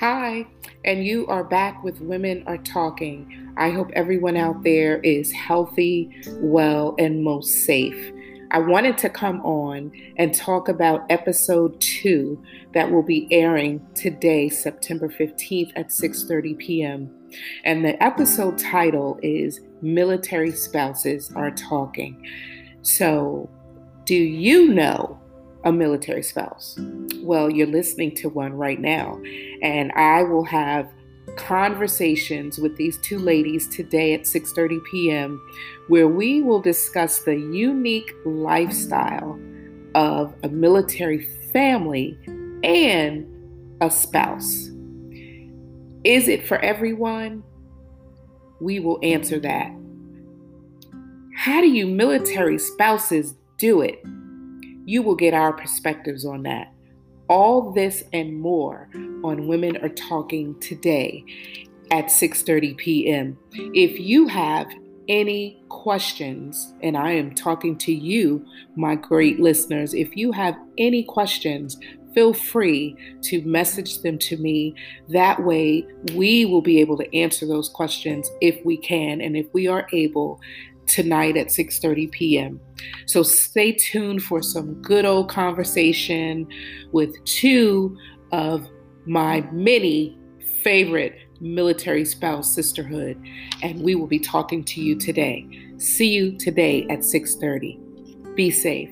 Hi, and you are back with Women Are Talking. I hope everyone out there is healthy, well, and most safe. I wanted to come on and talk about episode 2 that will be airing today, September 15th at 6:30 p.m. And the episode title is Military Spouses Are Talking. So, do you know a military spouse? Well, you're listening to one right now, and I will have conversations with these two ladies today at 6:30 p.m. where we will discuss the unique lifestyle of a military family and a spouse. Is it for everyone? We will answer that. How do you military spouses do it? You will get our perspectives on that. All this and more on Women Are Talking today at 6:30 p.m. If you have any questions, and I am talking to you, my great listeners, if you have any questions, feel free to message them to me. That way, we will be able to answer those questions if we can and if we are able tonight at 6:30 p.m. So stay tuned for some good old conversation with two of my many favorite military spouse sisterhood and we will be talking to you today. See you today at 6:30. Be safe.